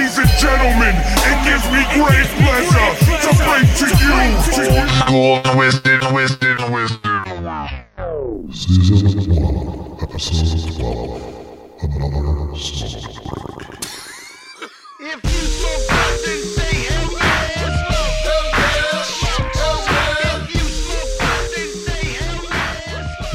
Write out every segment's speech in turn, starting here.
Ladies and gentlemen, it gives me great pleasure to bring to you. Season 1, Episode 12. Another smoke break. If you smoke then say hell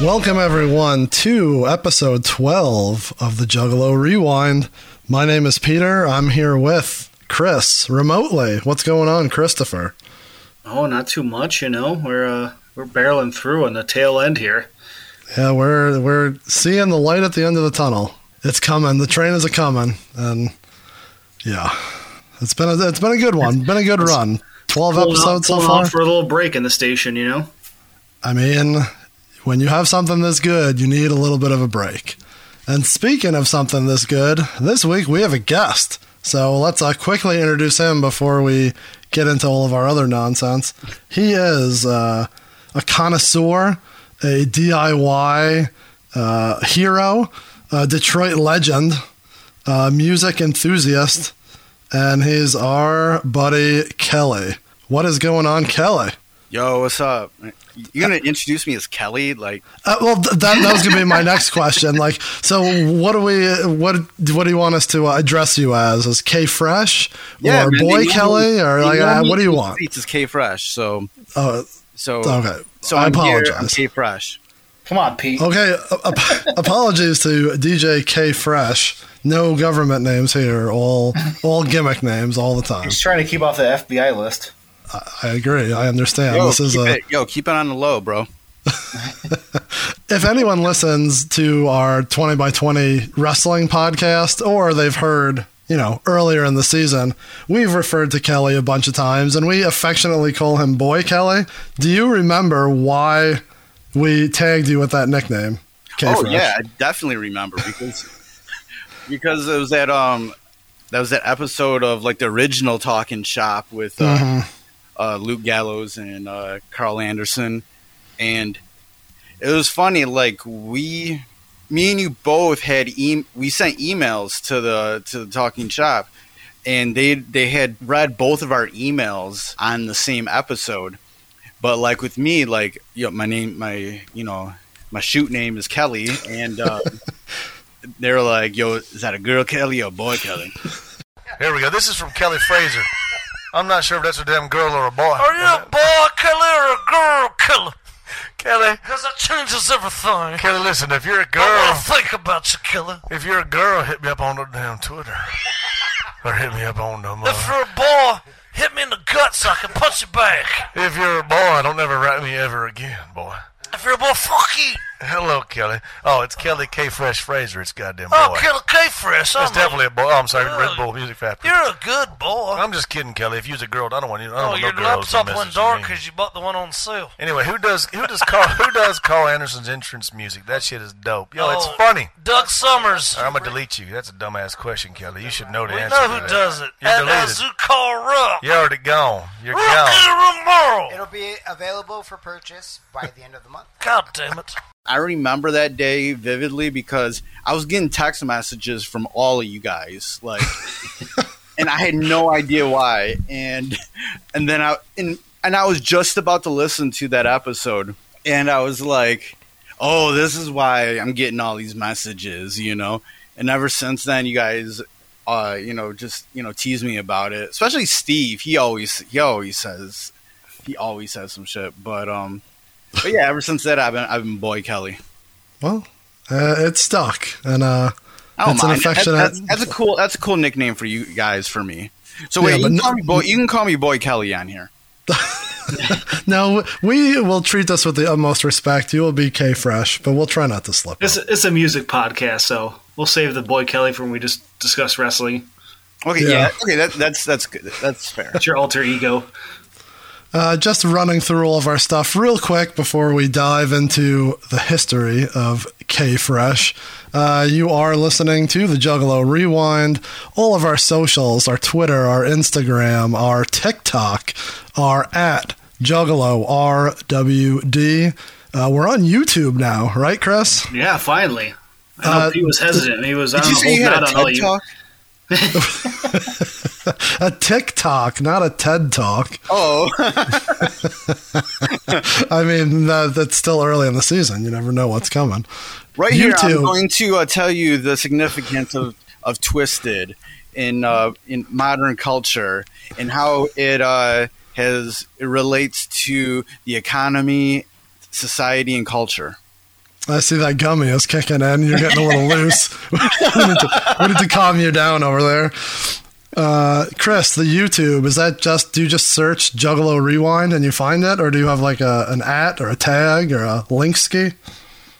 yeah. Welcome, everyone, to episode 12 of the Juggalo Rewind. My name is Peter. I'm here with Chris remotely. What's going on, Christopher? Oh, not too much, you know. We're uh, we're barreling through on the tail end here. Yeah, we're we're seeing the light at the end of the tunnel. It's coming. The train is a coming, and yeah, it's been a it's been a good one. Been a good run. Twelve out- episodes so far. for a little break in the station, you know. I mean, when you have something this good, you need a little bit of a break. And speaking of something this good, this week we have a guest. So let's uh, quickly introduce him before we get into all of our other nonsense. He is uh, a connoisseur, a DIY uh, hero, a Detroit legend, a music enthusiast, and he's our buddy Kelly. What is going on, Kelly? Yo, what's up? You gonna introduce me as Kelly? Like, Uh, well, th- that, that was gonna be my next question. Like, so what do we what what do you want us to uh, address you as? As K Fresh or man, Boy Kelly me- or like uh, what do you want? States is K Fresh. So, Oh, so okay. So I I'm here, I'm apologize. K Fresh. Come on, Pete. Okay, uh, ap- apologies to DJ K Fresh. No government names here. All all gimmick names all the time. He's trying to keep off the FBI list. I agree. I understand. Yo, this is a it, yo, keep it on the low, bro. if anyone listens to our 20 by 20 wrestling podcast or they've heard you know earlier in the season we've referred to kelly a bunch of times and we affectionately call him boy kelly do you remember why we tagged you with that nickname oh K-Fresh? yeah, I definitely remember because because it was that um that was that episode of like the original Talking Shop with uh, Mhm. Uh, Luke Gallows and uh, Karl Anderson, and it was funny. Like we, me and you both had e- we sent emails to the to the Talking Shop, and they they had read both of our emails on the same episode. But like with me, like you know, my name, my you know, my shoot name is Kelly, and uh, they're like, "Yo, is that a girl Kelly or a boy Kelly?" Here we go. This is from Kelly Fraser. I'm not sure if that's a damn girl or a boy. Are you a boy killer or a girl killer? Kelly? Because that changes everything. Kelly, listen, if you're a girl, want to think about you, killer. if you're a girl, hit me up on the damn Twitter. Or hit me up on the If uh, you're a boy, hit me in the guts so I can punch you back. If you're a boy, don't ever write me ever again, boy. If you're a boy, fuck you. Hello, Kelly. Oh, it's Kelly K. Fresh Fraser. It's goddamn oh, boy. Oh, Killer K-Fresh. That's I'm definitely a boy. Oh, I'm sorry, Oh, Red Bull Music Factory. You're a good boy. I'm just kidding, Kelly. If you was a girl, I don't want you. I don't Oh, want your no girls laptop to went dark because you bought the one on sale. Anyway, who does who does Karl who does Karl Anderson's entrance music? That shit is dope. Yo, it's Oh, funny. Doug Summers. All right, I'm gonna delete you. That's a dumbass question, Kelly. You should know the We answer. know to who that. does it. You're And deleted. Azukara. You're already gone. You're Rookie gone. Romero. It'll be available for purchase by the end of the month. God damn it. I remember that day vividly because I was getting text messages from all of you guys, like, and I had no idea why. And and then I and and I was just about to listen to that episode, and I was like, "Oh, this is why I'm getting all these messages," you know. And ever since then, you guys, uh, you know, just you know, tease me about it. Especially Steve. He always he always says he always says some shit, but um. But yeah, ever since that, I've been I've been Boy Kelly. well uh, it's stuck and uh I don't an affectionate- That's, that's, that's a cool. That's a cool nickname for you guys. For me. So wait, Yeah, you, but can no- call me boy, you can call me Boy Kelly on here. no we will treat this with the utmost respect you will be k fresh but we'll try not to slip It's, up. it's a music podcast, so we'll save the boy Kelly for when we just discuss wrestling. Okay, Yeah. yeah. okay, that, that's that's good. That's fair. It's your alter ego. Uh, just running through all of our stuff real quick before we dive into the history of K Fresh. Uh, you are listening to the Juggalo Rewind. All of our socials, our Twitter, our Instagram, our TikTok are at Juggalo RWD. Uh, we're on YouTube now, right, Chris? Yeah, finally. I know Uh, he was hesitant. He was Did you say you had a out on all TED you. A TikTok, not a TED Talk. Oh, I mean, that, that's still early in the season. You never know what's coming. right here, I'm going to uh, tell you the significance of, of Twiztid in uh, in modern culture and how it uh, has it relates to the economy, society, and culture. I see that gummy is kicking in. You're getting a little loose. we, need to, we need to calm you down over there. Uh, Chris, the YouTube is that just do you just search Juggalo Rewind and you find it, or do you have like a an at or a tag or a link ski?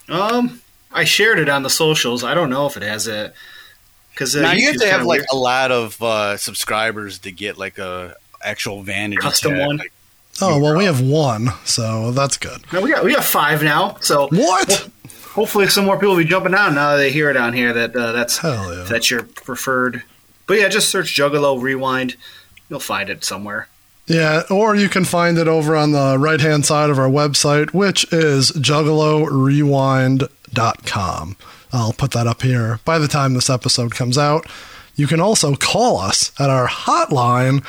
Um, I shared it on the socials. I don't know if it has a because uh, now you have to have kinda like weird. a lot of uh, subscribers to get like a actual vanity Custom tag. one? Like, Oh well, we have one, so that's good. No, we got we got five now. So What? hopefully some more people will be jumping on now that they hear it on here that uh, that's Hell yeah. that's your preferred. But yeah, just search Juggalo Rewind. You'll find it somewhere. Yeah, or you can find it over on the right hand side of our website, which is juggalorewind.com. I'll put that up here by the time this episode comes out. You can also call us at our hotline,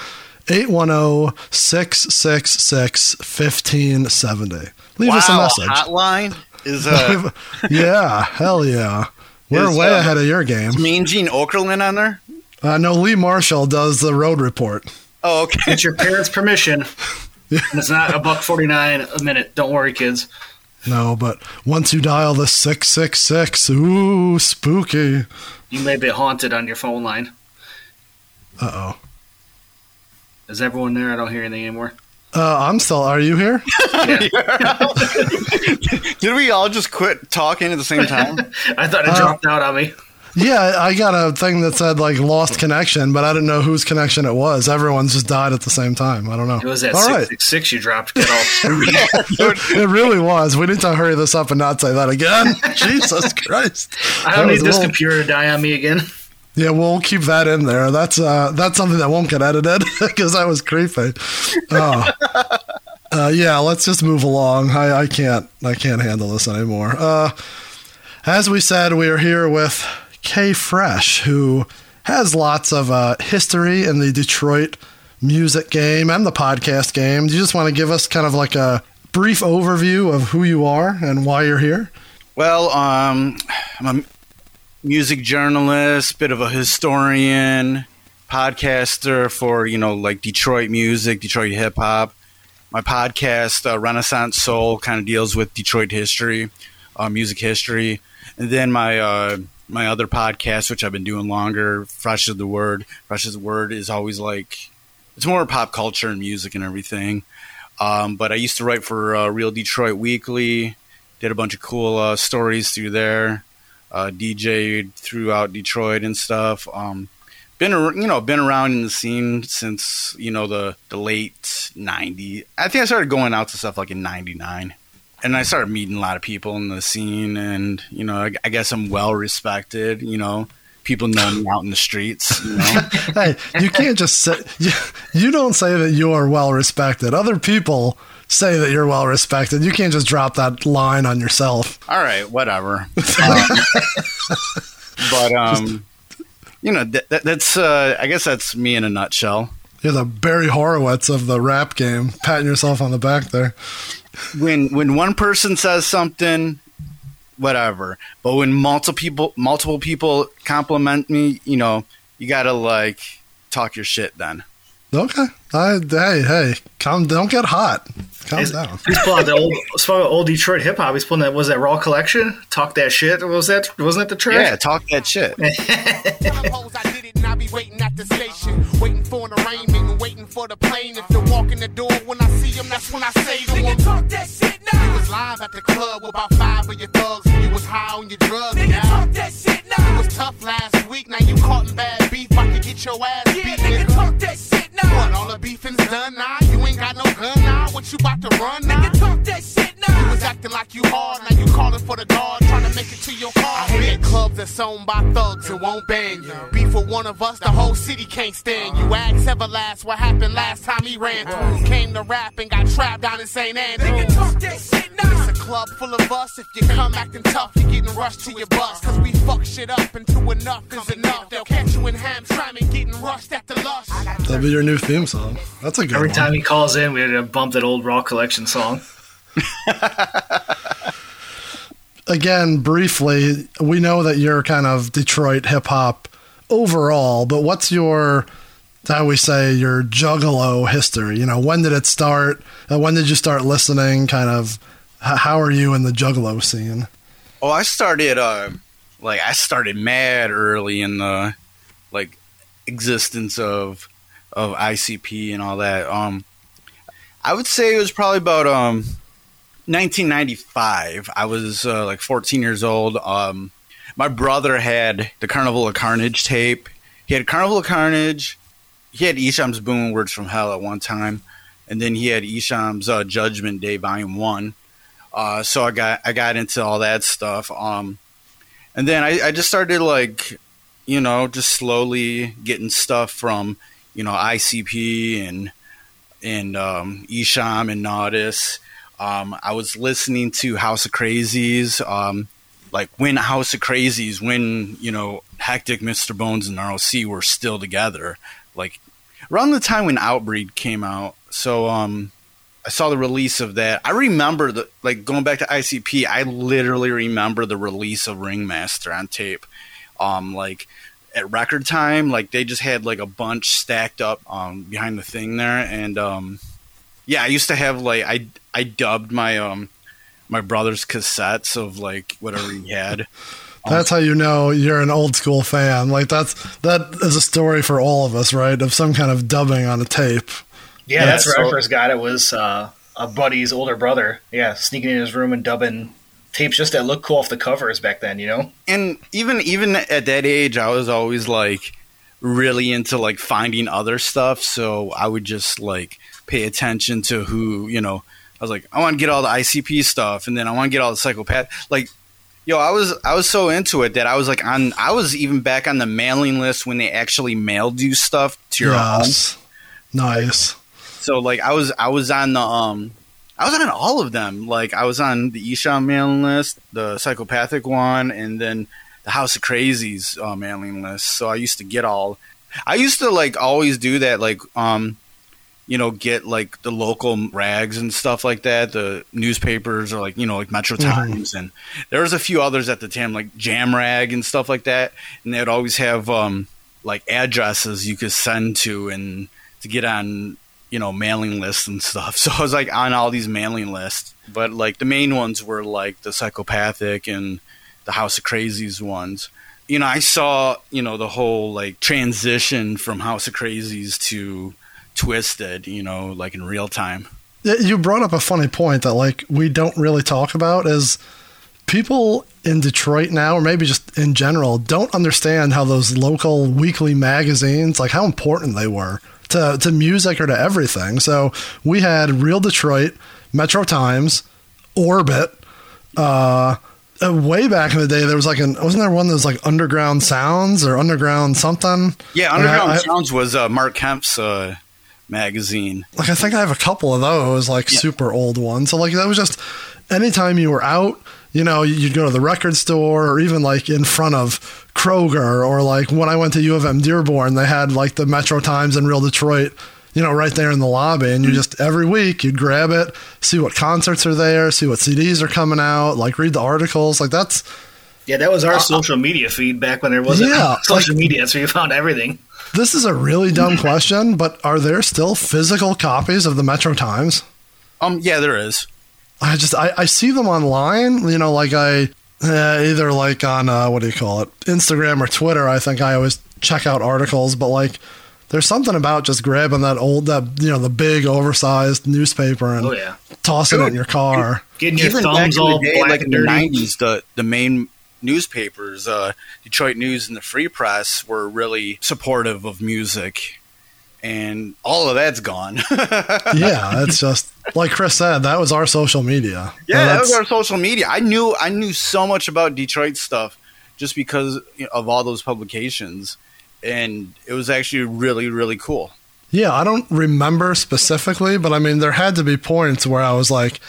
810 666 1570. Leave us a wow, message. hotline is a. yeah, hell yeah. We're Is, way uh, ahead of your game. Mean Gene Okerlund on there. Uh, no, Lee Marshall does the road report. Oh, okay. Get your parents' permission. And it's not a buck forty nine a minute. Don't worry, kids. No, but once you dial the 666, ooh, spooky. You may be haunted on your phone line. Uh oh. Is everyone there? I don't hear anything anymore. Uh, I'm still. Are you here? Did we all just quit talking at the same time? I thought it Uh, dropped out on me. Yeah, I got a thing that said like lost connection, but I didn't know whose connection it was. Everyone's just died at the same time. I don't know. It was that All six right. six six you dropped. Get all It really was. We need to hurry this up and not say that again. Jesus Christ. I don't was need this a little- computer to die on me again. Yeah, we'll keep that in there. That's uh, that's something that won't get edited because that was creepy. Oh. Uh, yeah, let's just move along. I, I can't I can't handle this anymore. Uh, as we said, we are here with K Fresh, who has lots of uh, history in the Detroit music game and the podcast game. Do you just want to give us kind of like a brief overview of who you are and why you're here? Well, um, I'm a music journalist, bit of a historian, podcaster for you know like Detroit music, Detroit hip hop. My podcast, uh, Renaissance Soul, kind of deals with Detroit history, uh, music history, and then my uh, my other podcast, which I've been doing longer, Fresh as the Word. Fresh as the Word is always like it's more pop culture and music and everything. Um, but I used to write for uh, Real Detroit Weekly. Did a bunch of cool uh, stories through there. Uh, DJed throughout Detroit and stuff. Um, been you know been around in the scene since you know the the late '90s. I think I started going out to stuff like in '99, and I started meeting a lot of people in the scene. And you know, I, I guess I'm well respected. You know, people know me out in the streets. You know. hey, you can't just say you, you don't say that you are well respected. Other people say that you're well respected. You can't just drop that line on yourself. All right, whatever. Um, but um, you know, that, that, that's uh, I guess that's me in a nutshell. You're the Barry Horowitz of the rap game, patting yourself on the back there. When when one person says something, whatever. But when multiple people multiple people compliment me, you know, you gotta like talk your shit then. Okay. I, hey, hey, calm. Don't get hot. Calm He's, down. he's pulling out the old, he's old Detroit hip hop. He's pulling that. Was that Raw Collection? Talk that shit. What was that? Wasn't that the track? Yeah, talk that shit. Suppose I did it and I be waiting at the station, waiting for an arraignment, waiting for the plane. If they walk in the door when I see him, that's when I say to him. talk that shit now. You was live at the club with about five of your thugs. You was high on your drugs. Nigga, talk that shit now. You was tough last week, now you caught in bad beef. I could get your ass beat. Yeah, nigga, talk that shit now. What, all the beefing's done now? You ain't got no gun now? What you about to run now? Nigga, talk that shit now. You was acting like you hard, now you calling for the guard, that's owned by thugs and won't bang you. Beef with one of us, the whole city can't stand you. Ask Everlast what happened last time he ran through. Came to rap and got trapped down in St. Andrews. It's a club full of us. If you come acting tough, you're getting rushed to your bus. Cause we fuck shit up until enough is enough. They'll catch you in Hamtramck and getting rushed at the lush. That'll be your new theme song. That's a good one. Every one. time he calls in, we had to bump that old Raw Collection song. Again, briefly, we know that you're kind of Detroit hip hop overall, but what's your, how we say, your juggalo history? You know, when did it start? Uh, when did you start listening? Kind of, how are you in the juggalo scene? Oh, I started uh like I started mad early in the like existence of of ICP and all that. Um I would say it was probably about um 1995. I was uh, like 14 years old. Um my brother had the Carnival of Carnage tape. He had Carnival of Carnage. He had Esham's Boom Words from Hell at one time, and then he had Esham's uh, Judgment Day Volume One. Uh, so I got I got into all that stuff. Um, and then I, I just started like, you know, just slowly getting stuff from, you know, ICP and and um, Esham and Natas. Um, I was listening to House of Krazees, um, like when House of Krazees, when you know Hektik, Mr. Bones, and ROC were still together, like around the time when Outbreed came out. So um, I saw the release of that. I remember the like going back to ICP. I literally remember the release of Ringmaster on tape. Um, like at record time, like they just had like a bunch stacked up um behind the thing there, and um, yeah, I used to have like I I dubbed my um my brother's cassettes of like whatever he had. That's how you know you're an old school fan. Like that's that is a story for all of us, right? Of some kind of dubbing on a tape. Yeah, that's where I first got it. Was uh, a buddy's older brother. Yeah, sneaking in his room and dubbing tapes just that look cool off the covers back then. You know. and even even at that age i was always like really into like finding other stuff so i would just like pay attention to who you know i was like i want to get all the icp stuff and then i want to get all the psychopath like yo i was i was so into it that i was like on i was even back on the mailing list when they actually mailed you stuff to your home Yes. Nice. so like I was I was on the um I was on all of them. Like I was on the Esham mailing list, the psychopathic one, and then the House of Krazees uh, mailing list. So I used to get all. I used to like always do that. Like um, you know, get like the local rags and stuff like that. The newspapers or like you know like Metro Times and there was a few others at the time like Jam Rag and stuff like that. And they'd always have um like addresses you could send to and to get on you know mailing lists and stuff so i was like on all these mailing lists but like the main ones were like the psychopathic and the House of Krazees ones you know i saw you know the whole like transition from House of Krazees to Twiztid you know like in real time You brought up a funny point that like we don't really talk about is people in Detroit now, or maybe just in general, don't understand how those local weekly magazines, like how important they were to, to music or to everything. So we had Real Detroit, Metro Times, Orbit. Uh, uh, way back in the day, there was like an wasn't there one that was like Underground Sounds or Underground something? yeah underground I- I- sounds was uh, mark kemp's uh, magazine like I think I have a couple of those, like super old ones. So like that was just anytime you were out, you know, you'd go to the record store or even like in front of Kroger or like when I went to U of M Dearborn, they had like the Metro Times and Real Detroit, you know, right there in the lobby. And you mm-hmm. just every week you'd grab it, see what concerts are there, see what CDs are coming out, like read the articles. Like that's Yeah, that was our uh, social media feed back when there wasn't Yeah, social media. That's where you found everything. This is a really dumb question, but are there still physical copies of the Metro Times? um yeah there is I just I, I see them online. You know, like I uh, either like on uh, what do you call it, Instagram or Twitter. I think I always check out articles, but like there's something about just grabbing that old that you know the big oversized newspaper and Oh yeah, tossing it in your car. getting your even back thumbs in all the day, black like and in the dirty. nineties, the the main newspapers, uh, Detroit News and the Free Press, were really supportive of music, and all of that's gone. yeah, it's just like Chris said. That was our social media. Yeah, that was our social media. I knew I knew so much about Detroit stuff just because of all those publications, and it was actually really really cool. Yeah, I don't remember specifically, but I mean, there had to be points where I was like,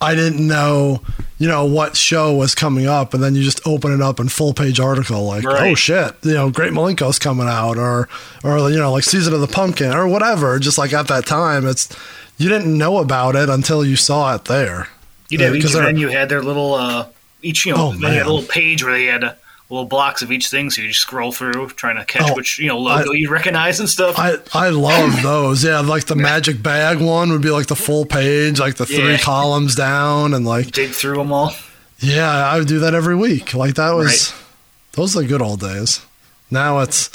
I didn't know, you know, what show was coming up, and then you just open it up and full page article like, Right. oh shit, you know, Great Milenko's coming out, or or you know, like Season of the Pumpkin, or whatever. Just like at that time, it's you didn't know about it until you saw it there. You know, Uh, each 'cause they're- had their little uh, each you know Oh, they had a little page where they had uh, little blocks of each thing, so you just scroll through trying to catch Oh, which you know logo I- you recognize and stuff. I I love those. Yeah, like the Magic Bag one would be like the full page, like the three Yeah. columns down, and like Dig through them all. Yeah, I would do that every week. Like that was Right. those are the good old days. Now it's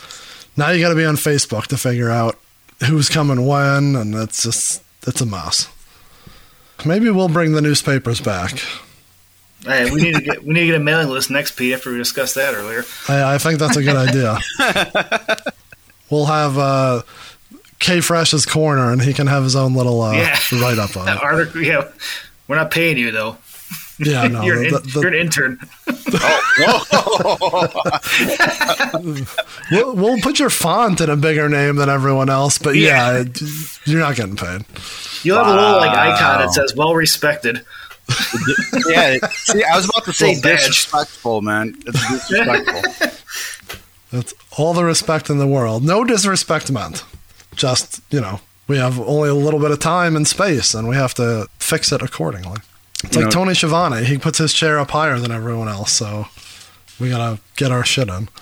now you got to be on Facebook to figure out who's coming when, and it's just it's a mess. Maybe we'll bring the newspapers back. Hey, we need to get we need to get a mailing list next, Pete. After we discussed that earlier. I, I think that's a good idea. we'll have uh, K Fresh's corner, and he can have his own little uh, Yeah. write up on it. Article, yeah, we're not paying you though. Yeah, no, you're, an, the- the- you're an intern. We'll, we'll put your font in a bigger name than everyone else, but yeah, it- you're not getting paid. You'll have a little like icon that says "well respected." Yeah, see, I was about to say disrespectful, man. It's disrespectful. That's all the respect in the world. No disrespect meant. Just, you know, we have only a little bit of time and space and we have to fix it accordingly. It's You like know- Tony Schiavone. He puts his chair up higher than everyone else, so we gotta get our shit in.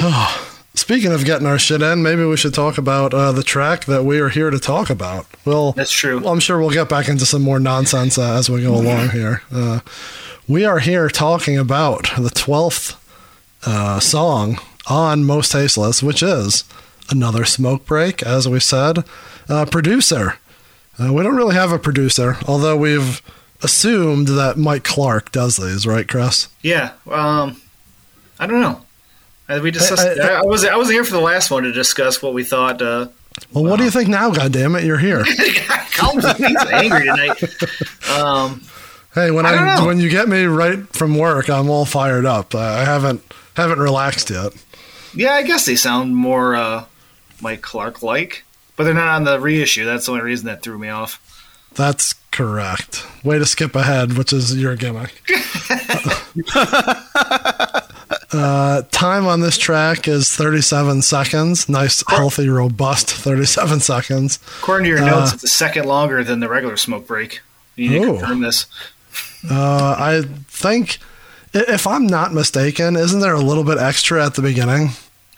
Speaking of getting our shit in, maybe we should talk about uh, the track that we are here to talk about. Well, That's true. I'm sure we'll get back into some more nonsense uh, as we go along here. Uh, we are here talking about the 12th uh, song on Most Tasteless, which is another smoke break, as we said. Uh, producer. Uh, we don't really have a producer, although we've assumed that Mike Clark does these, right, Chris? Yeah. Um, I don't know. Uh, We discussed. I- I, I- I, was I wasn't here for the last one to discuss what we thought. Uh, Well, what do you think now, goddammit? You're here. Calm he's angry tonight. Um, Hey, when I I, when you get me right from work, I'm all fired up. I haven't haven't relaxed yet. yeah, I guess they sound more uh, Mike Clark like, but they're not on the reissue. That's the only reason that threw me off. That's correct. Way to skip ahead, which is your gimmick. uh, time on this track is 37 seconds. Nice, healthy, robust 37 seconds. According to your Uh, notes, it's a second longer than the regular smoke break. You need to confirm this. Uh, I think, if I'm not mistaken, isn't there a little bit extra at the beginning?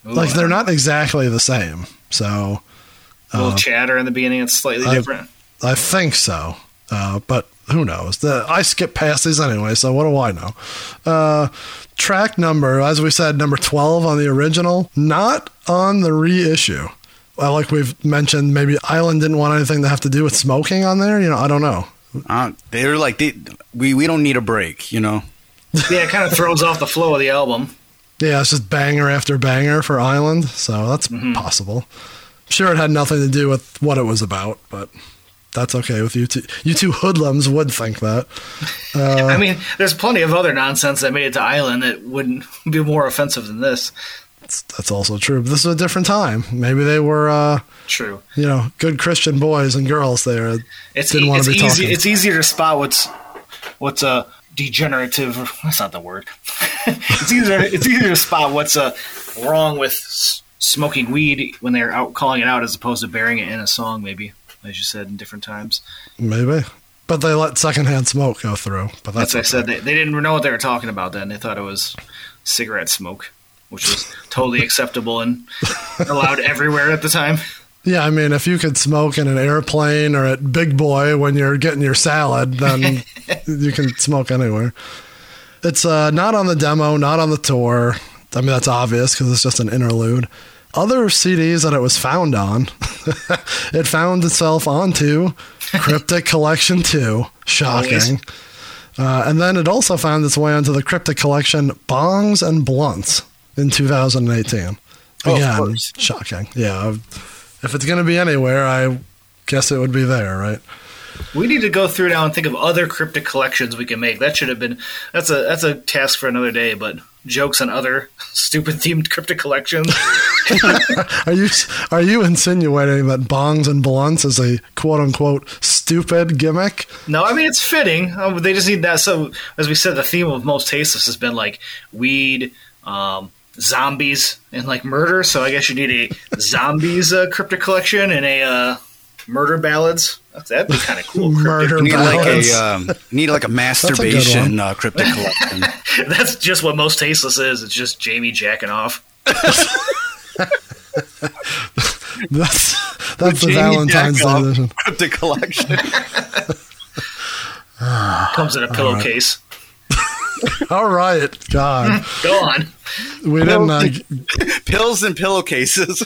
Ooh, like, they're not exactly the same. So, a little uh, chatter in the beginning. It's slightly I- different. I think so, uh, but who knows? The, I skip past these anyway, so what do I know? Uh, track number, as we said, number 12 on the original, not on the reissue. Well, like we've mentioned, maybe Island didn't want anything to have to do with smoking on there. You know, I don't know. Uh, they're like, they, we we don't need a break, you know. yeah, it kind of throws off the flow of the album. Yeah, it's just banger after banger for Island, so that's possible. Sure, it had nothing to do with what it was about, but that's okay with you two. You two hoodlums would think that. Uh, I mean, there's plenty of other nonsense that made it to Island that wouldn't be more offensive than this. That's also true. But this is a different time. Maybe they were, uh, True. you know, good Christian boys and girls there. It's Didn't e- wanna it's be easy. talking. It's easier to spot what's what's a degenerative. That's not the word. it's easier. It's easier to spot what's uh, wrong with smoking weed when they're out calling it out as opposed to burying it in a song. Maybe, as you said, in different times. Maybe. But they let secondhand smoke go through. But That's that's, what I said. They, they didn't know what they were talking about. Then they thought it was cigarette smoke, which was totally acceptable and allowed everywhere at the time. Yeah, I mean, if you could smoke in an airplane or at Big Boy when you're getting your salad, then you can smoke anywhere. It's uh, not on the demo, not on the tour. I mean, that's obvious because it's just an interlude. Other CDs that it was found on, it found itself onto Cryptic Collection 2. Shocking. Uh, and then it also found its way onto the Cryptic Collection Bongs and Blunts in 2018. Oh, Again, shocking. Yeah. If it's going to be anywhere, I guess it would be there, right? We need to go through now and think of other cryptic collections we can make. That should have been that's a that's a task for another day. But jokes on other stupid themed cryptic collections. Are you are you insinuating that bongs and blunts is a quote unquote stupid gimmick? No, I mean it's fitting. Um, they just need that. So, as we said, the theme of most tasteless has been like weed, um, zombies, and like murder. So, I guess you need a zombies uh, cryptic collection and a uh, murder ballads. That'd be kind of cool. cryptic. You need like a um, need like a a masturbation one. uh, cryptic collection. That's just what most tasteless is. It's just Jamie jacking off. That's that's the Jamie Valentine's Day Jackoff edition. cryptic collection. Comes in a pillowcase. All right, God, Go on. we didn't. Uh, Pills and pillowcases.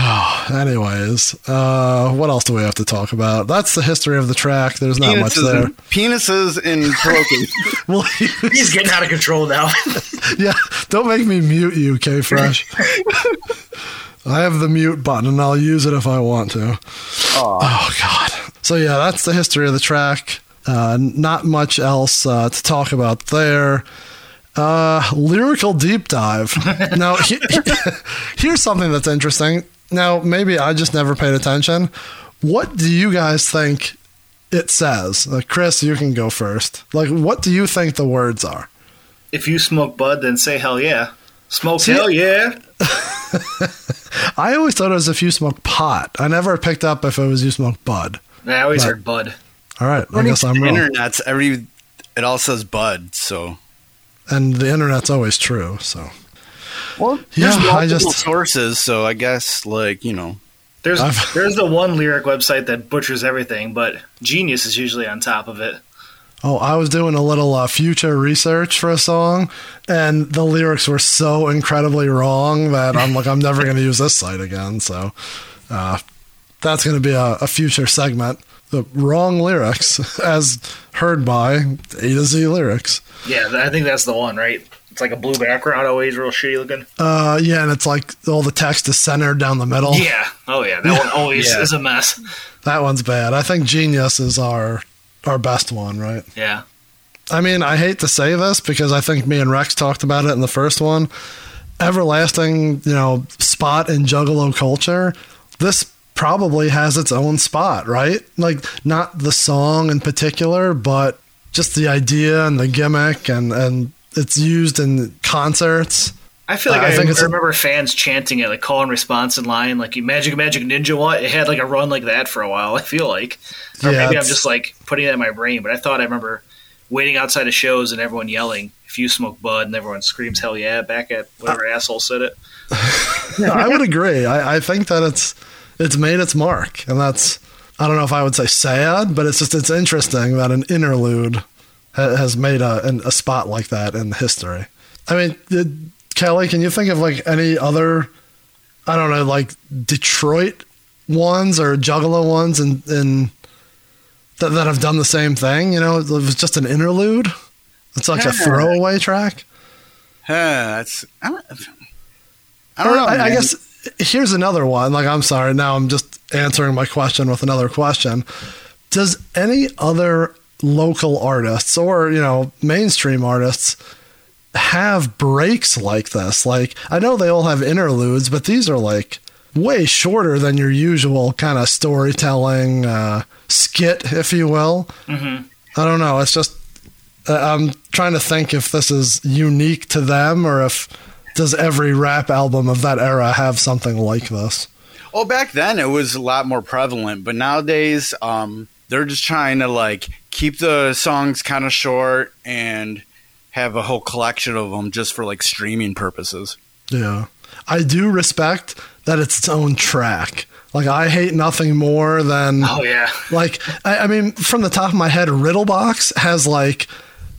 anyways, uh, what else do we have to talk about? That's the history of the track. There's not much there. and, penises and pillowcases. Well, He's getting out of control now. yeah, don't make me mute you, K Fresh. I have the mute button and I'll use it if I want to. Oh God. So yeah, that's the history of the track. Uh, not much else uh, to talk about there. Uh, lyrical deep dive. now, he- here's something that's interesting. Now, maybe I just never paid attention. What do you guys think it says? Like, Chris, you can go first. Like, what do you think the words are? if you smoke bud, then say hell yeah. Smoke See- hell yeah. I always thought it was if you smoke pot. I never picked up if it was you smoke bud. I always But- heard bud. All right, I guess I'm the wrong. internet's every. It all says bud. So And the internet's always true. So well, Yeah, there's I multiple just- sources. So I guess like you know. There's I've- there's the one lyric website that butchers everything, but Genius is usually on top of it. Oh, I was doing a little uh, future research for a song, and the lyrics were so incredibly wrong that I'm like, I'm never going to use this site again. So uh, that's going to be a, a future segment. The wrong lyrics, as heard by A to Z lyrics. Yeah, I think that's the one, right? It's like a blue background, always real shitty looking. Uh, yeah, and it's like all the text is centered down the middle. Yeah. Oh yeah, that one always Yeah. is a mess. That one's bad. I think Genius is our our best one, right? Yeah. I mean, I hate to say this because I think me and Rex talked about it in the first one. Everlasting, you know, spot in Juggalo culture. This probably has its own spot, right? Like not the song in particular, but just the idea and the gimmick, and and it's used in concerts. I feel like I I, think it's a- remember fans chanting it, like call and response in line, like Magic Magic Ninja one. It had like a run like that for a while. I feel like, or Yeah, maybe I'm just like putting that in my brain. But I thought I remember waiting outside of shows and everyone yelling, "If you smoke bud," and everyone screams "Hell yeah!" back at whatever Uh, asshole said it. Yeah, I would agree. I, I think that it's it's made its mark, and that's I don't know if I would say sad, but it's just it's interesting that an interlude has made a a spot like that in history. I mean, did, Kelly, can you think of like any other I don't know, like Detroit ones or Juggalo ones, and in, that that have done the same thing? You know, it was just an interlude. It's like a throwaway track. Huh, that's. I don't, I don't know. I, I guess here's another one. Like, I'm sorry. Now I'm just answering my question with another question. Does any other local artists or, you know, mainstream artists have breaks like this? Like, I know they all have interludes, but these are like way shorter than your usual kind of storytelling uh, skit, if you will. Mm-hmm. I don't know. It's just uh, I'm trying to think if this is unique to them or if does every rap album of that era have something like this. Well, back then it was a lot more prevalent, but nowadays um, they're just trying to like keep the songs kind of short and have a whole collection of them just for like streaming purposes. Yeah. I do respect that it's its own track. Like I hate nothing more than Oh yeah, like I, I mean from the top of my head Riddlebox has like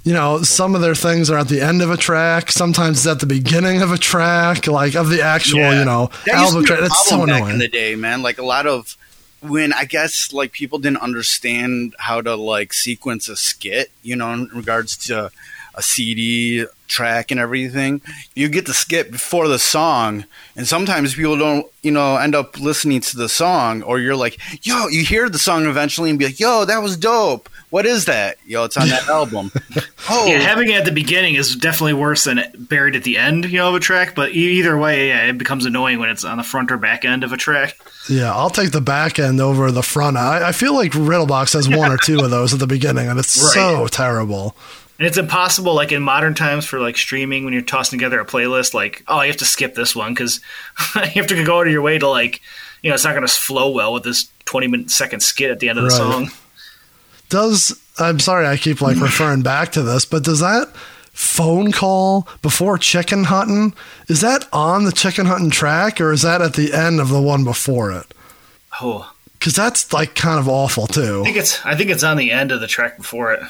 you know some of their things are at the end of a track sometimes it's at the beginning of a track like of the actual Yeah. you know That album track it's so problem back annoying in the day, man. Like a lot of when I guess like people didn't understand how to like sequence a skit, you know, in regards to a CD track and everything, you get to skip before the song, and sometimes people don't, you know, end up listening to the song, or you're like, yo, you hear the song eventually and be like, yo, that was dope. What is that? Yo, it's on that album. Oh, Yeah, having it at the beginning is definitely worse than buried at the end, you know, of a track. But either way, yeah, it becomes annoying when it's on the front or back end of a track. Yeah, I'll take the back end over the front. I, I feel like Riddlebox has one or two of those at the beginning, and it's Right. so terrible. And it's impossible, like in modern times, for like streaming when you're tossing together a playlist. Like, oh, you have to skip this one because you have to go out of your way to like, you know, it's not going to flow well with this 20 minute second skit at the end of the Right. song. Does I'm sorry I keep like referring back to this, but does that phone call before chicken hunting is that on the chicken hunting track or is that at the end of the one before it? Oh, Because that's like kind of awful too. I think it's I think it's on the end of the track before it.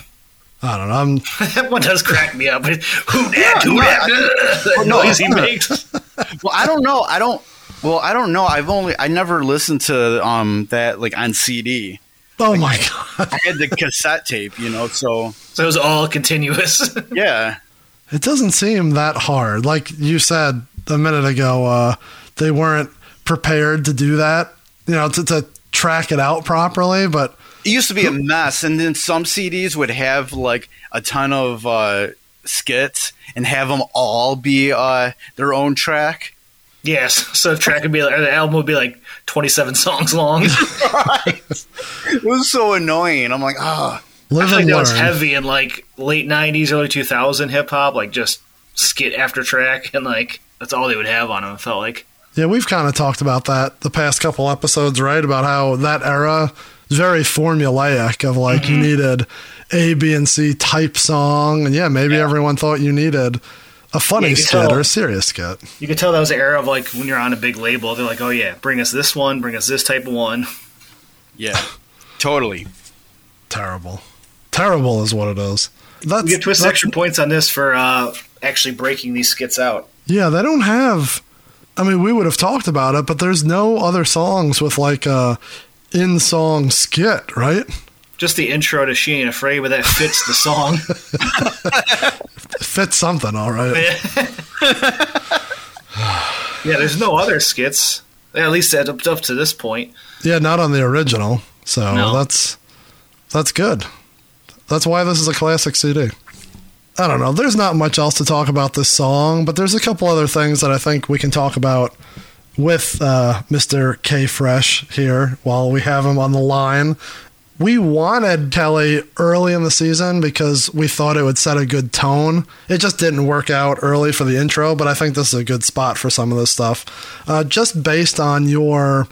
I don't know. I'm that one does crack me up. Who that? Who no, that? No, noise he makes. well, I don't know. I don't. Well, I don't know. I've only I never listened to um that like on CD. Oh my god. I had the cassette tape, you know. So So it was all continuous. yeah, It doesn't seem that hard. Like you said a minute ago, uh, they weren't prepared to do that, you know, to, to track it out properly. But it used to be a mess, and then some CDs would have like a ton of uh, skits and have them all be uh, their own track. yes. So the track would be like, or the album would be like 27 songs long. It was so annoying. I'm like, ah, I live feel like and that was heavy in like late 90s, early 2000 hip hop, like just skit after track, and like that's all they would have on them. It felt like. Yeah, we've kind of talked about that the past couple episodes, right? About how that era is very formulaic of like you needed A, B, and C type song. And yeah, maybe everyone thought you needed a funny Yeah, skit tell. or a serious skit. You could tell that was the era of like when you're on a big label, they're like, oh yeah, bring us this one, bring us this type of one. yeah, totally. Terrible. Terrible is what it is. That's, We get twist extra points on this for uh, actually breaking these skits out. Yeah, they don't have. I mean, we would have talked about it, but there's no other songs with like a in song skit, right? Just the intro to She Ain't Afraid, but that fits the song. Fits something, all right. yeah, there's no other skits. At least up, up to this point. Yeah, not on the original. So No. that's that's good. That's why this is a classic CD. I don't know. There's not much else to talk about this song, but there's a couple other things that I think we can talk about with uh, Mr. K Fresh here while we have him on the line. We wanted Kelly early in the season because we thought it would set a good tone. It just didn't work out early for the intro, but I think this is a good spot for some of this stuff. Uh, just based on your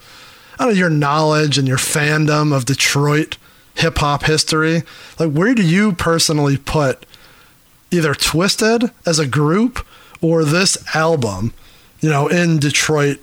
I don't know, your knowledge and your fandom of Detroit hip hop history, like where do you personally put either Twiztid as a group or this album, you know, in Detroit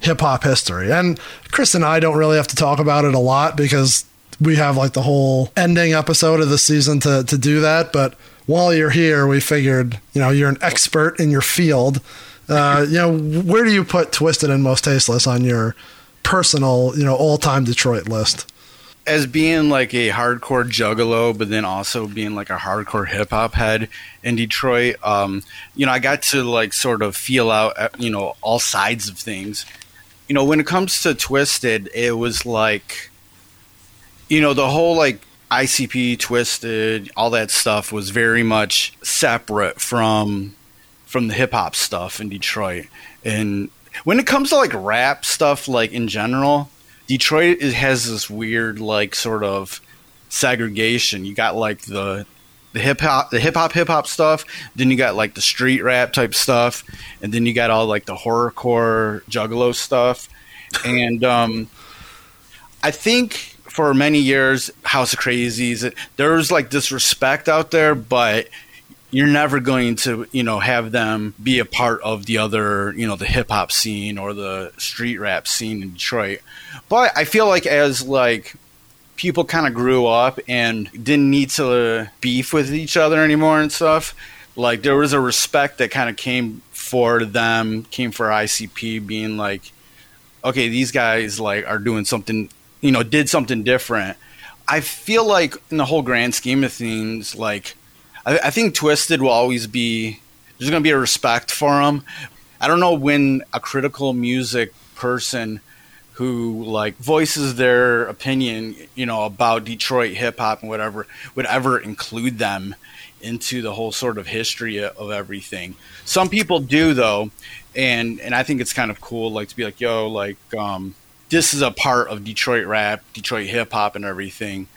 hip hop history? And Chris and I don't really have to talk about it a lot because we have like the whole ending episode of the season to, to do that. But while you're here, we figured, you know, you're an expert in your field. Uh, you know, where do you put Twiztid and Most Tasteless on your personal, you know, all time Detroit list? As being like a hardcore juggalo, but then also being like a hardcore hip hop head in Detroit, um, you know, I got to like sort of feel out, uh, you know, all sides of things. You know, when it comes to Twiztid, it was like, you know, the whole like ICP Twiztid, all that stuff was very much separate from from the hip hop stuff in Detroit. And when it comes to like rap stuff, like in general, Detroit it has this weird like sort of segregation. You got like the the hip hop the hip hop hip hop stuff, then you got like the street rap type stuff, and then you got all like the horrorcore juggalo stuff. And um I think for many years House of Krazees there was like this respect out there, but you're never going to, you know, have them be a part of the other, you know, the hip hop scene or the street rap scene in Detroit. But I feel like as like people kind of grew up and didn't need to beef with each other anymore and stuff, like there was a respect that kind of came for them, came for ICP being like, okay, these guys like are doing something, you know, did something different. I feel like in the whole grand scheme of things, like I, I think Twiztid will always be. There's going to be a respect for him. I don't know when a critical music person who like voices their opinion, you know, about Detroit hip hop and whatever would ever include them into the whole sort of history of everything. Some people do though, and and I think it's kind of cool, like to be like, yo, like um, this is a part of Detroit rap, Detroit hip hop, and everything.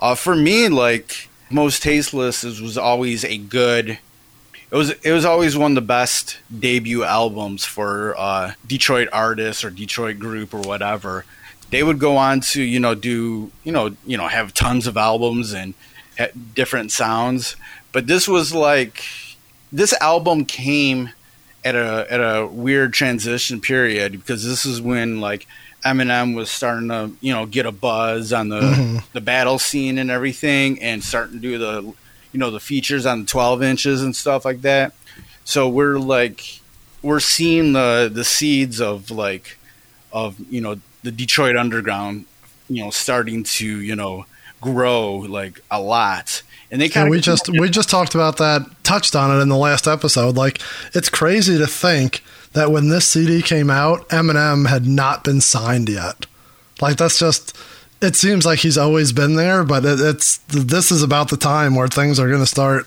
Uh, for me, like most tasteless is, was always a good. It was it was always one of the best debut albums for uh, Detroit artists or Detroit group or whatever. They would go on to you know do you know you know have tons of albums and different sounds, but this was like this album came at a at a weird transition period because this is when like Eminem was starting to you know get a buzz on the Mhm. the battle scene and everything, and starting to do the you know the features on the twelve inches and stuff like that. So we're like we're seeing the the seeds of like of you know the Detroit underground you know starting to you know grow like a lot, and they kind of we just we just talked about that, touched on it in the last episode. Like it's crazy to think that when this CD came out, Eminem had not been signed yet. Like that's just it seems like he's always been there, but it, it's this is about the time where things are going to start.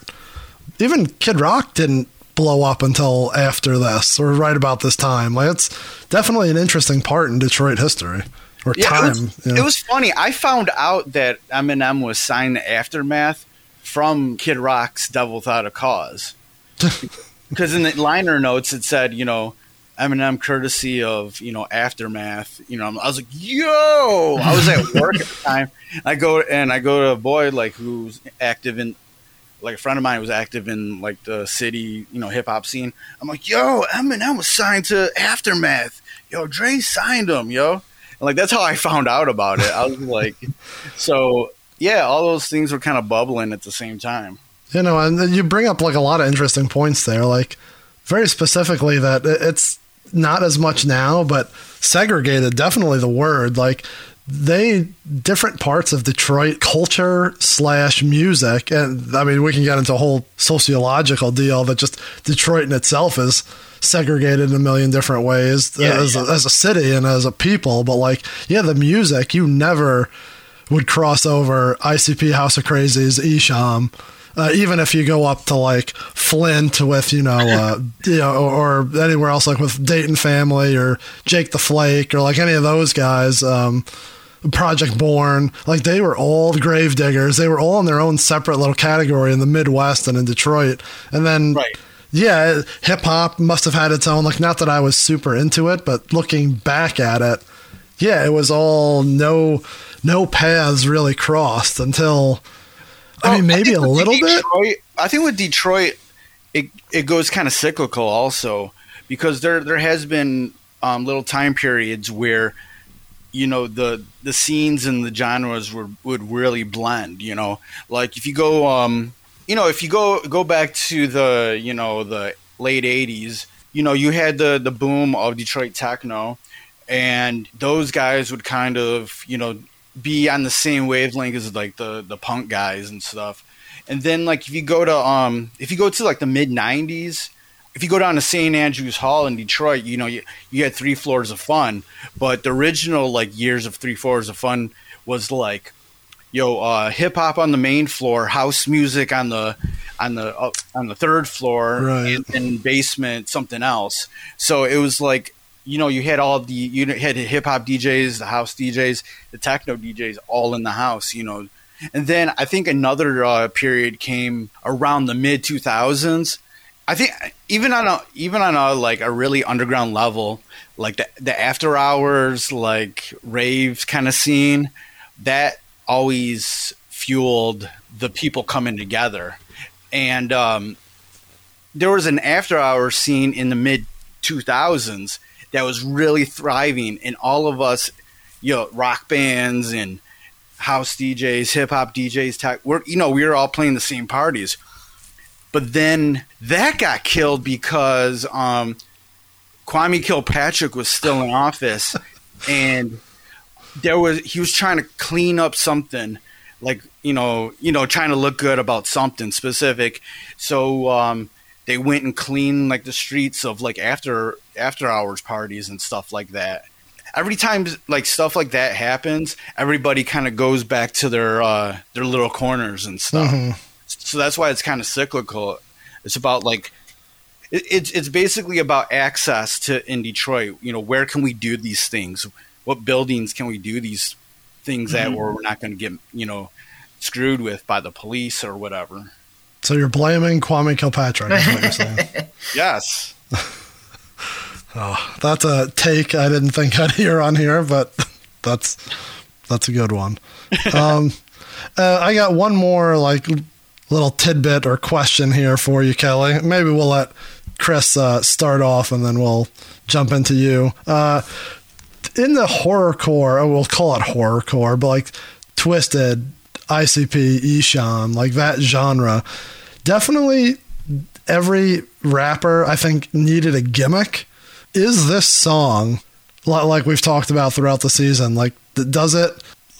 Even Kid Rock didn't blow up until after this or right about this time. Like it's definitely an interesting part in Detroit history or Yeah, time. It was, you know? it was funny. I found out that Eminem was signed to Aftermath from Kid Rock's "Devil Without a Cause," because in the liner notes it said, you know, Eminem courtesy of you know Aftermath. You know, I was like, yo, I was at work at the time. I go and I go to a boy like who's active in. Like a friend of mine was active in like the city, you know, hip hop scene. I'm like, yo, Eminem was signed to Aftermath. Yo, Dre signed him, yo. And, like that's how I found out about it. I was like, so yeah, all those things were kind of bubbling at the same time. You know, and you bring up like a lot of interesting points there. Like very specifically that it's not as much now, but segregated definitely the word. Like they different parts of Detroit culture slash music, and I mean we can get into a whole sociological deal that just Detroit in itself is segregated in a million different ways Yeah, as, yeah. A, as a city and as a people. But like, yeah, the music you never would cross over ICP House of Krazees, Esham. Uh, even if you go up to like Flint with you know, uh, you know, or, or anywhere else like with Dayton Family or Jake the Flake or like any of those guys, um, Project Born, like they were all grave diggers. They were all in their own separate little category in the Midwest and in Detroit. And then, yeah, hip hop must have had its own. Like, not that I was super into it, but looking back at it, yeah, it was all no no paths really crossed until. I mean, maybe a with little bit. I think with Detroit, it it goes kind of cyclical also because there there has been um, little time periods where you know the the scenes and the genres would would really blend. You know, like if you go um you know if you go go back to the you know the late '80s, you know you had the the boom of Detroit techno, and those guys would kind of you know be on the same wavelength as like the the punk guys and stuff. And then like if you go to um if you go to like the mid '90s, if you go down to St. Andrews Hall in Detroit, you know you you had three floors of fun, but the original like years of three floors of fun was like yo uh, hip hop on the main floor, house music on the on the uh, on the third floor, Right. and, and basement something else. So it was like you know you had all the you had hip hop DJs, the house DJs, the techno DJs all in the house. You know, and then I think another uh, period came around the mid two thousands. I think even on a even on a like a really underground level, like the the after hours like raves kind of scene, that always fueled the people coming together. And um, there was an after hours scene in the mid 2000s that was really thriving, and all of us, you know, rock bands and house DJs, hip hop DJs, tech, we're you know we were all playing the same parties. But then that got killed because um, Kwame Kilpatrick was still in office, and there was he was trying to clean up something like you know, you know, trying to look good about something specific. So um, they went and cleaned like the streets of like after after hours parties and stuff like that. Every time like stuff like that happens, everybody kind of goes back to their uh, their little corners and stuff. Mhm. So that's why it's kind of cyclical. It's about like it, it's it's basically about access to in Detroit. You know, where can we do these things? What buildings can we do these things at Mhm. where we're not going to get you know screwed with by the police or whatever? So you're blaming Kwame Kilpatrick. Is what you're saying. Yes. Oh, that's a take I didn't think I'd hear on here, but that's that's a good one. Um, uh, I got one more like little tidbit or question here for you, Kelly. Maybe we'll let Chris uh, start off, and then we'll jump into you. Uh, in the horror core, we'll call it horror core, but like Twiztid, ICP, Esham, like that genre, definitely every rapper I think needed a gimmick. Is this song like we've talked about throughout the season? Like, does it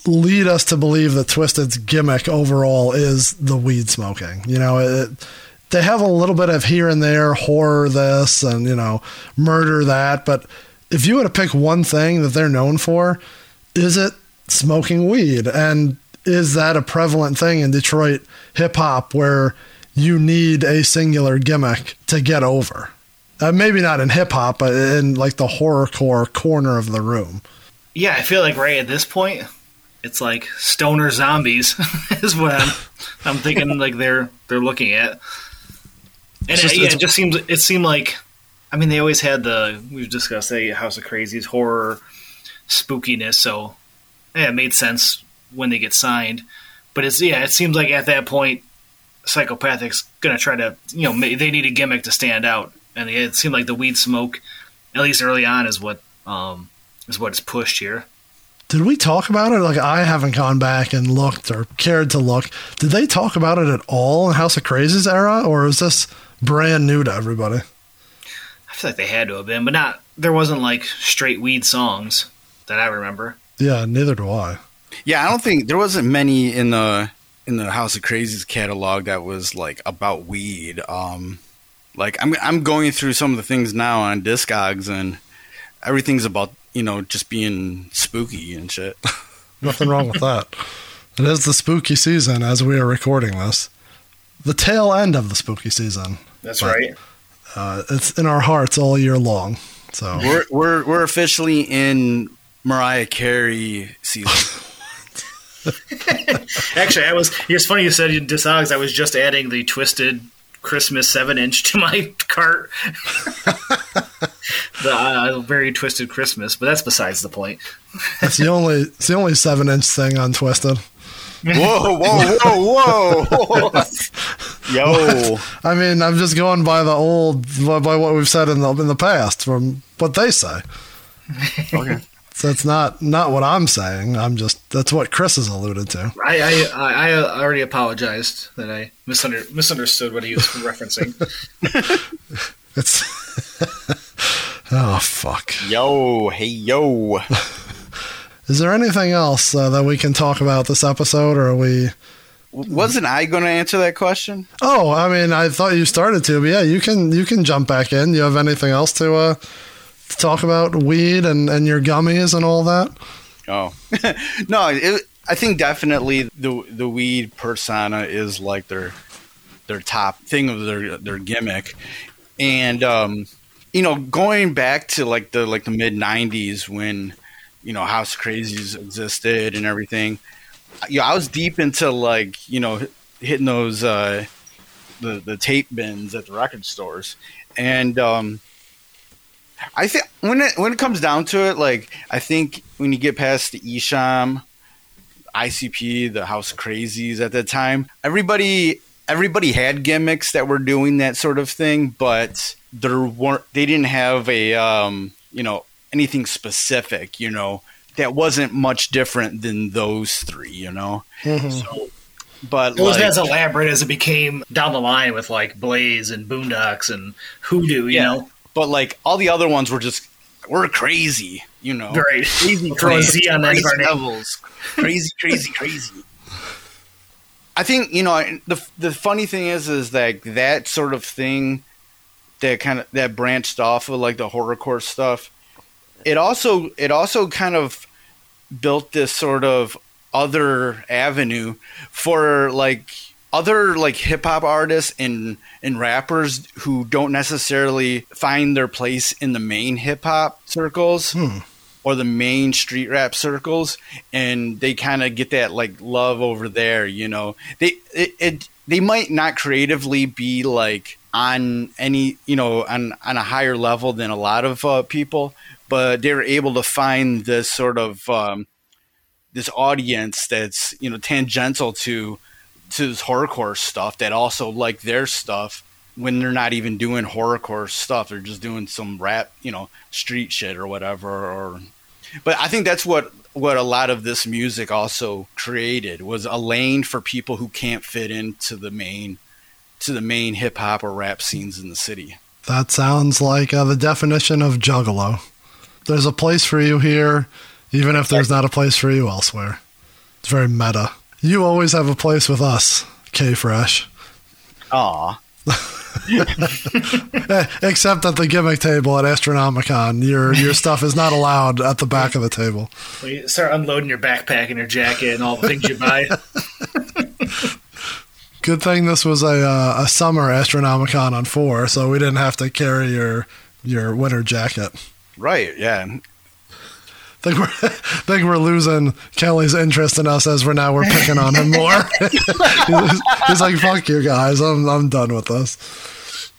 lead us to believe that Twiztid's gimmick overall is the weed smoking? You know, it, they have a little bit of here and there horror this and you know murder that, but if you were to pick one thing that they're known for, is it smoking weed? And is that a prevalent thing in Detroit hip hop where you need a singular gimmick to get over? Uh, maybe not in hip hop, but in like the horrorcore corner of the room. Yeah, I feel like right at this point, it's like stoner zombies is what I'm I'm thinking like they're they're looking at. And It's just- it, yeah, it just seems it seemed like I mean they always had the we've discussed the House of Krazees horror spookiness, so yeah, it made sense when they get signed. But it's yeah, it seems like at that point, Psychopathic's gonna try to you know they need a gimmick to stand out, and it seemed like the weed smoke, at least early on, is what um is what's pushed here. Did we talk about it? Like I haven't gone back and looked or cared to look. Did they talk about it at all in House of Krazees era, or is this brand new to everybody? I feel like they had to have been, but not. There wasn't like straight weed songs that I remember. Yeah, neither do I. Yeah, I don't think there wasn't many in the in the House of Krazees catalog that was like about weed. Um, like I'm I'm going through some of the things now on Discogs, and everything's about you know just being spooky and shit. Nothing wrong with that. It is the spooky season as we are recording this. The tail end of the spooky season. That's But, right. Uh, it's in our hearts all year long. So We're we're we're officially in Mariah Carey season. Actually, I was. It's funny you said Discogs. I was just adding the Twiztid Christmas seven inch to my cart. the uh, very Twiztid Christmas, but that's besides the point. it's the only it's the only seven inch thing on Twiztid. whoa, whoa, whoa, whoa! Yo, I mean, I'm just going by the old by by what we've said in the in the past from what they say. okay. So it's not not what I'm saying. I'm just that's what Chris has alluded to. I I, I, I already apologized that I misunder, misunderstood what he was referencing. It's oh fuck. Yo, hey, yo. Is there anything else uh, that we can talk about this episode, or are we? Wasn't I going to answer that question? Oh, I mean, I thought you started to, but yeah, you can you can jump back in. You have anything else to uh, to talk about weed and and your gummies and all that? Oh, no. It, I think definitely the the weed persona is like their their top thing of their their gimmick, and um, you know, going back to like the like the mid '90s when you know House Krazees existed and everything. Yeah, I was deep into like you know hitting those uh, the the tape bins at the record stores, and um, I think when it when it comes down to it, like I think when you get past the Esham, ICP, the House Krazees at that time, everybody everybody had gimmicks that were doing that sort of thing, but there weren't they didn't have a um, you know anything specific, you know, that wasn't much different than those three, you know. So, but It wasn't like- as elaborate as it became down the line with like Blaze and Boondox and Hoodoo, you know? But like all the other ones were just we're crazy, you know. Right. Crazy, Throwing crazy, on crazy levels. Crazy, crazy, crazy. I think you know the the funny thing is is that that sort of thing that kind of that branched off of like the horrorcore stuff. It also it also kind of built this sort of other avenue for like other like hip hop artists and and rappers who don't necessarily find their place in the main hip hop circles or the main street rap circles and they kind of get that like love over there you know? They it, it they might not creatively be like on any you know on on a higher level than a lot of uh, people but they're able to find this sort of um, this audience that's you know tangential to to this horrorcore stuff that also like their stuff when they're not even doing horrorcore stuff they're just doing some rap you know street shit or whatever or but i think that's what what a lot of this music also created was a lane for people who can't fit into the main to the main hip hop or rap scenes in the city That sounds like uh, the definition of juggalo. There's a place for you here, even if there's not a place for you elsewhere. It's very meta. You always have a place with us, K Fresh. Aw. Eh, Except at the gimmick table at Astronomicon. Your your stuff is not allowed at the back of the table. When you start unloading your backpack and your jacket and all the things you buy. Good thing this was a uh, a summer Astronomicon on four, so we didn't have to carry your your winter jacket. right yeah think we're think we're losing Kelly's interest in us as we're now we're picking on him more. he's, he's like, "Fuck you guys, I'm I'm done with this."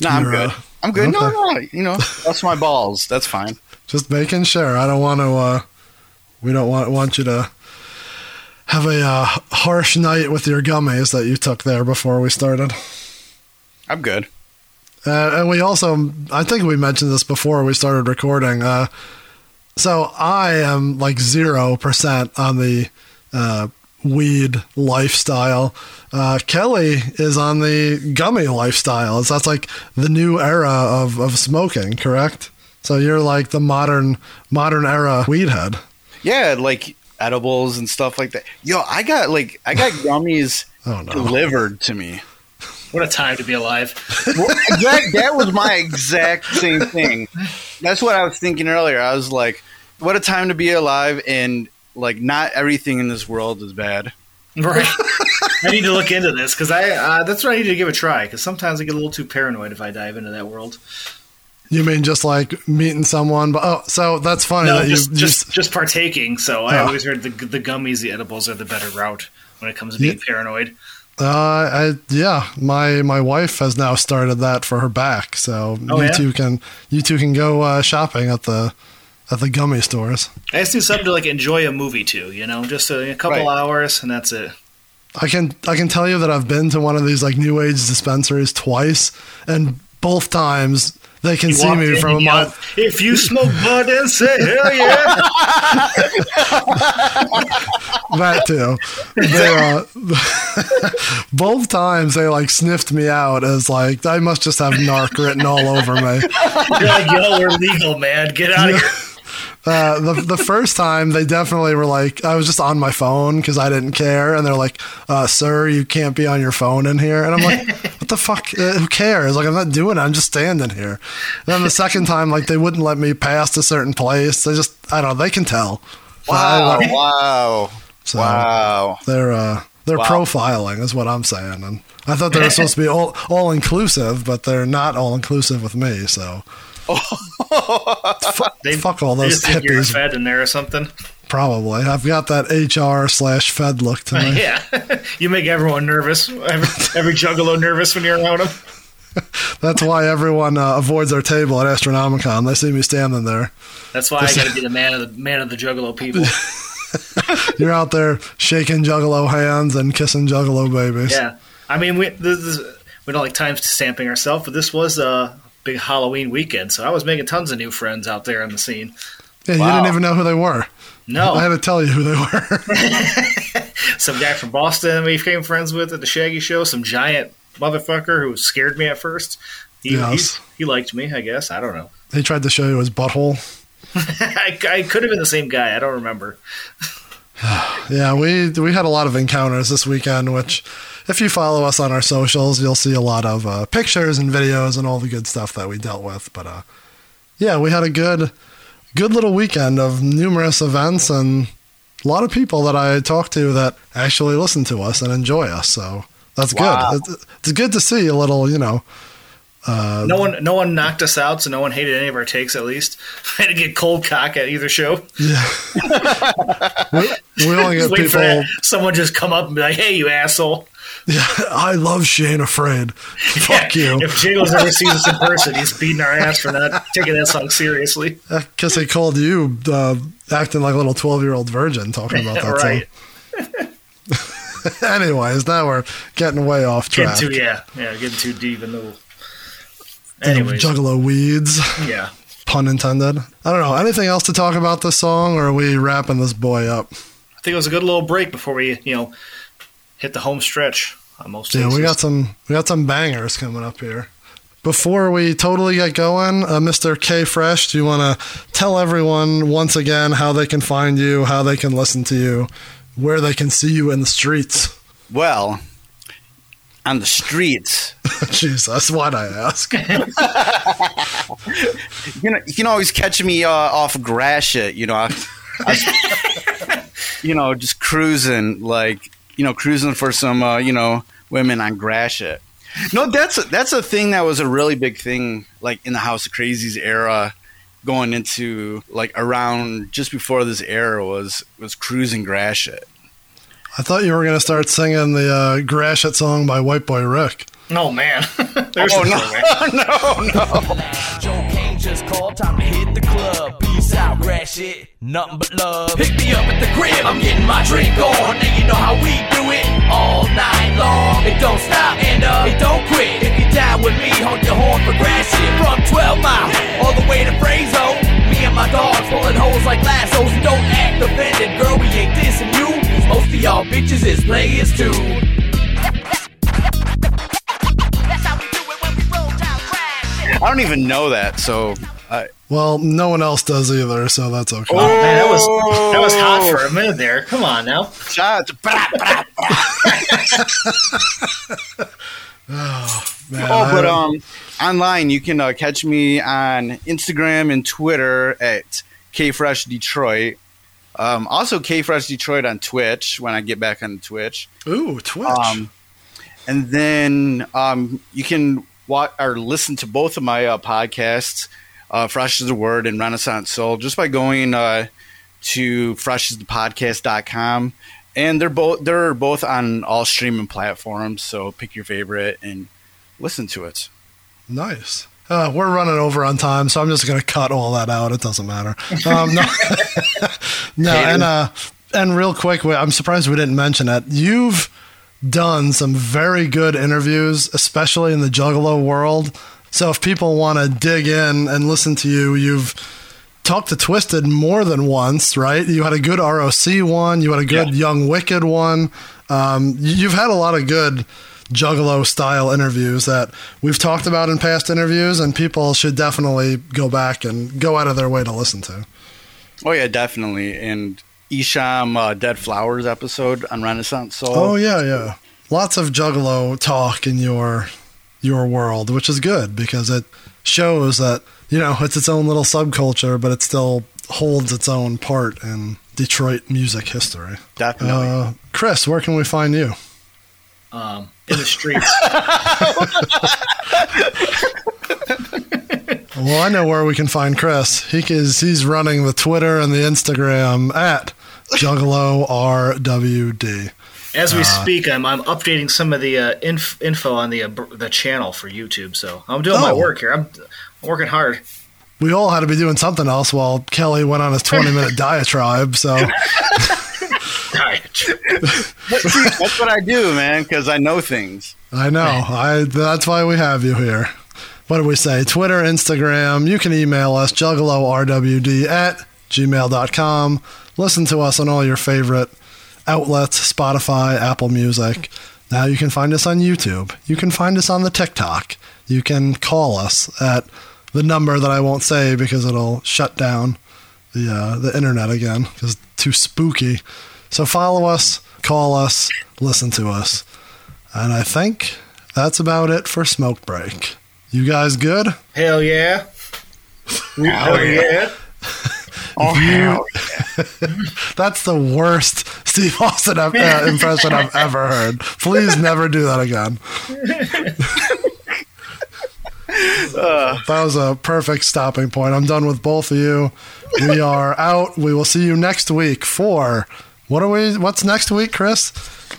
no i'm You're, good uh, i'm good no no you know that's my balls that's fine Just making sure. I don't want to. Uh, we don't want want you to have a uh, harsh night with your gummies that you took there before we started. i'm good Uh, and we also, I think we mentioned this before we started recording. Uh, so I am like zero percent on the uh, weed lifestyle. Uh, Kelly is on the gummy lifestyle. So that's like the new era of, of smoking, correct? So you're like the modern modern era weed head. Yeah, like edibles and stuff like that. Yo, I got like I got gummies Oh no. delivered to me. What a time to be alive. Well, that, that was my exact same thing. That's what I was thinking earlier. I was like, what a time to be alive and like not everything in this world is bad. Right. I need to look into this because I uh, that's what I need to give a try because sometimes I get a little too paranoid if I dive into that world. You mean just like meeting someone? But oh, so that's funny No, that just, you, you just just partaking. So I Oh. always heard the the gummies, the edibles are the better route when it comes to being paranoid. Uh, I yeah, my my wife has now started that for her back. So Oh, you yeah? two can you two can go uh, shopping at the at the gummy stores. I just need something to like enjoy a movie to, you know, just a, a couple Right. hours and that's it. I can I can tell you that I've been to one of these like new age dispensaries twice, and both times they can You see me from a and mile. If you smoke bud, then say hell yeah. that too. They, uh, both times they like sniffed me out as like I must just have narc written all over me. You're like, yo, we're legal, man. Get out of here. Uh, the the first time they definitely were like I was just on my phone because I didn't care, and they're like, uh, "Sir, you can't be on your phone in here." And I'm like, "What the fuck? Uh, who cares? Like I'm not doing it. I'm just standing here." then the second time, like they wouldn't let me past a certain place. They just I don't know. They can tell. Wow! I- wow! So wow! they're uh, they're Wow. profiling is what I'm saying, and I thought they were supposed to be all all inclusive, but they're not all inclusive with me. So. Fuck, They, fuck all they those just you're hippies. fed in there or something. Probably. I've got that HR slash Fed look to me. Yeah. you make everyone nervous. Every, every juggalo nervous when you're around them. That's why everyone uh, avoids our table at Astronomicon. They see me standing there. That's why I got to be the man of the man of the juggalo people. You're out there shaking juggalo hands and kissing juggalo babies. Yeah, I mean, we this, is we don't like time stamping ourselves, but this was a big Halloween weekend, so I was making tons of new friends out there in the scene. Yeah, you didn't even know who they were. No, I had to tell you who they were. some guy from Boston we became friends with at the Shaggy Show. Some giant motherfucker who scared me at first. He, Yes. he, he liked me, I guess. I don't know. he tried to show you his butthole. I, I could have been the same guy. I don't remember. yeah, we we had a lot of encounters this weekend, which if you follow us on our socials, you'll see a lot of uh, pictures and videos and all the good stuff that we dealt with. But uh, yeah, we had a good good little weekend of numerous events and a lot of people that I talked to that actually listen to us and enjoy us. So that's Wow. good. It's, it's good to see a little, you know. Uh, No one, no one knocked us out, so no one hated any of our takes. At least I had to get cold cock at either show. Yeah, we, we only get people. someone just come up and be like, "Hey, you asshole!" Yeah, I love Shane Afraid. Fuck you. If Jingles ever sees us in person, he's beating our ass for not taking that song seriously. Because they called you uh, acting like a little 12 year old virgin talking about that right. song. Anyways, now we're getting way off track. Getting too yeah, yeah, getting too deep in the. The Anyways, Juggalo weeds. yeah. Pun intended. I don't know. Anything else to talk about this song, or are we wrapping this boy up? I think it was a good little break before we, you know, hit the home stretch on most. Yeah, we got some we got some bangers coming up here. Before we totally get going, uh, Mr. K Fresh, do you want to tell everyone once again how they can find you, how they can listen to you, where they can see you in the streets? Well, on the streets, Jesus, why'd I ask? you know, you can always catch me uh, off Gratiot. You know, I, I- you know, just cruising, like you know, cruising for some, uh, you know, women on Gratiot. No, that's a, that's a thing that was a really big thing, like in the House of Krazees era, going into like around just before this era was was cruising Gratiot. I thought you were going to start singing the uh, Gratiot song by White Boy Rick. Oh man, there's Oh, the no. no, no. Just called, time to hit the club. Peace out, shit, nothing but love. Pick me up at the crib, I'm getting my drink on. Now you know how we do it all night long. It don't stop and uh, it don't quit. If you down with me, honk your horn for Gratiot. From 12 mile all the way to Frazo. Me and my dogs pulling holes like lassos. Don't act offended, girl, we ain't dissing you. most of y'all bitches is players too. Don't even know that, so I. Well, no one else does either, so that's okay. Oh man, that was that was hot for a minute there. Come on now. Shots. Man, oh, but um, online you can uh, catch me on Instagram and Twitter at KFresh Detroit. Um, also KFresh Detroit on Twitch when I get back on Twitch. Ooh, Twitch. Um, and then um, you can watch or listen to both of my uh, podcasts, uh, Fresh is the Word and Renaissance Soul, just by going uh, to freshesthepodcast.com. And they're both they're both on all streaming platforms, so pick your favorite and listen to it. Nice. Uh, we're running over on time, so I'm just going to cut all that out. It doesn't matter. Um, no, no, and uh, and real quick, I'm surprised we didn't mention it. You've done some very good interviews, especially in the Juggalo world. So if people want to dig in and listen to you, you've talked to Twiztid more than once, right? You had a good ROC one, you had a good Young Wicked one. Um, you've had a lot of good Juggalo style interviews that we've talked about in past interviews, and people should definitely go back and go out of their way to listen to. Oh yeah, definitely. And Esham uh, Dead Flowers episode on Renaissance Soul. Oh yeah, yeah. Lots of Juggalo talk in your your world, which is good because it shows that you know it's its own little subculture, but it still holds its own part in Detroit music history. Definitely. Uh, Chris, where can we find you? Um, in the streets. Well, I know where we can find Chris. He is he's running the Twitter and the Instagram at Juggalo RWD. As we Uh, speak, I'm, I'm updating some of the uh, inf- info on the uh, br- the channel for YouTube. So I'm doing my Oh. work here. I'm, I'm working hard. We all had to be doing something else while Kelly went on his 20 minute diatribe. So That's what I do, man, because I know things. I know. I that's why we have you here. What do we say? Twitter, Instagram. You can email us, juggalorwd at gmail.com. Listen to us on all your favorite outlets, Spotify, Apple Music. Now you can find us on YouTube. You can find us on the TikTok. You can call us at the number that I won't say because it'll shut down the uh, the internet again because it's too spooky. So follow us, call us, listen to us. And I think that's about it for Smoke Break. You guys good? Hell yeah. Hell yeah. Oh, hell That's the worst Steve Austin uh, impression I've ever heard. Please never do that again. that was a perfect stopping point. I'm done with both of you. We are out. We will see you next week for what are we? What's next week, Chris?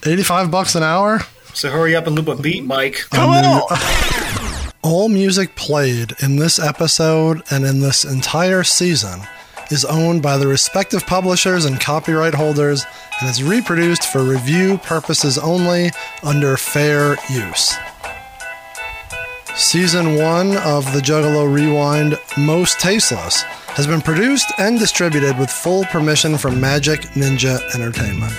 85 bucks an hour. So hurry up and loop a beat, Mike. Come on. All music played in this episode and in this entire season is owned by the respective publishers and copyright holders and is reproduced for review purposes only under fair use. Season 1 of the Juggalo Rewind Mostasteless has been produced and distributed with full permission from Magic Ninja Entertainment.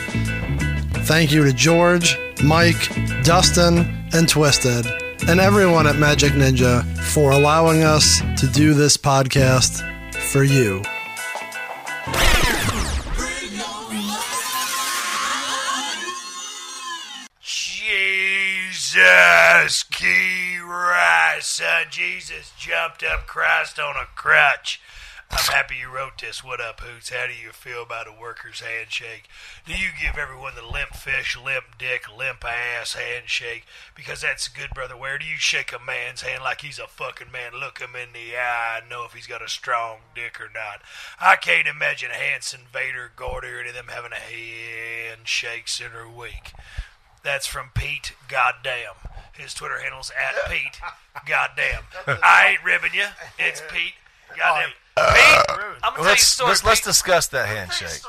Thank you to George, Mike, Dustin, and Twiztid, and everyone at Magic Ninja for allowing us to do this podcast for you. Jesus, key right, son. Jesus jumped up Christ on a crutch. I'm happy you wrote this. What up, Hoots? How do you feel about a worker's handshake? Do you give everyone the limp fish, limp dick, limp ass handshake? Because that's good, brother. Where do you shake a man's hand like he's a fucking man? Look him in the eye and know if he's got a strong dick or not. I can't imagine Hansen, Vader, Gordy, or any of them having a handshake sooner week. That's from Pete Goddamn. His Twitter handle's at Pete Goddamn. I ain't ribbing you. It's Pete Goddamn. Pete, uh, I'm gonna tell you a Let's, story. let's, let's Pete. discuss that I'll tell you a handshake.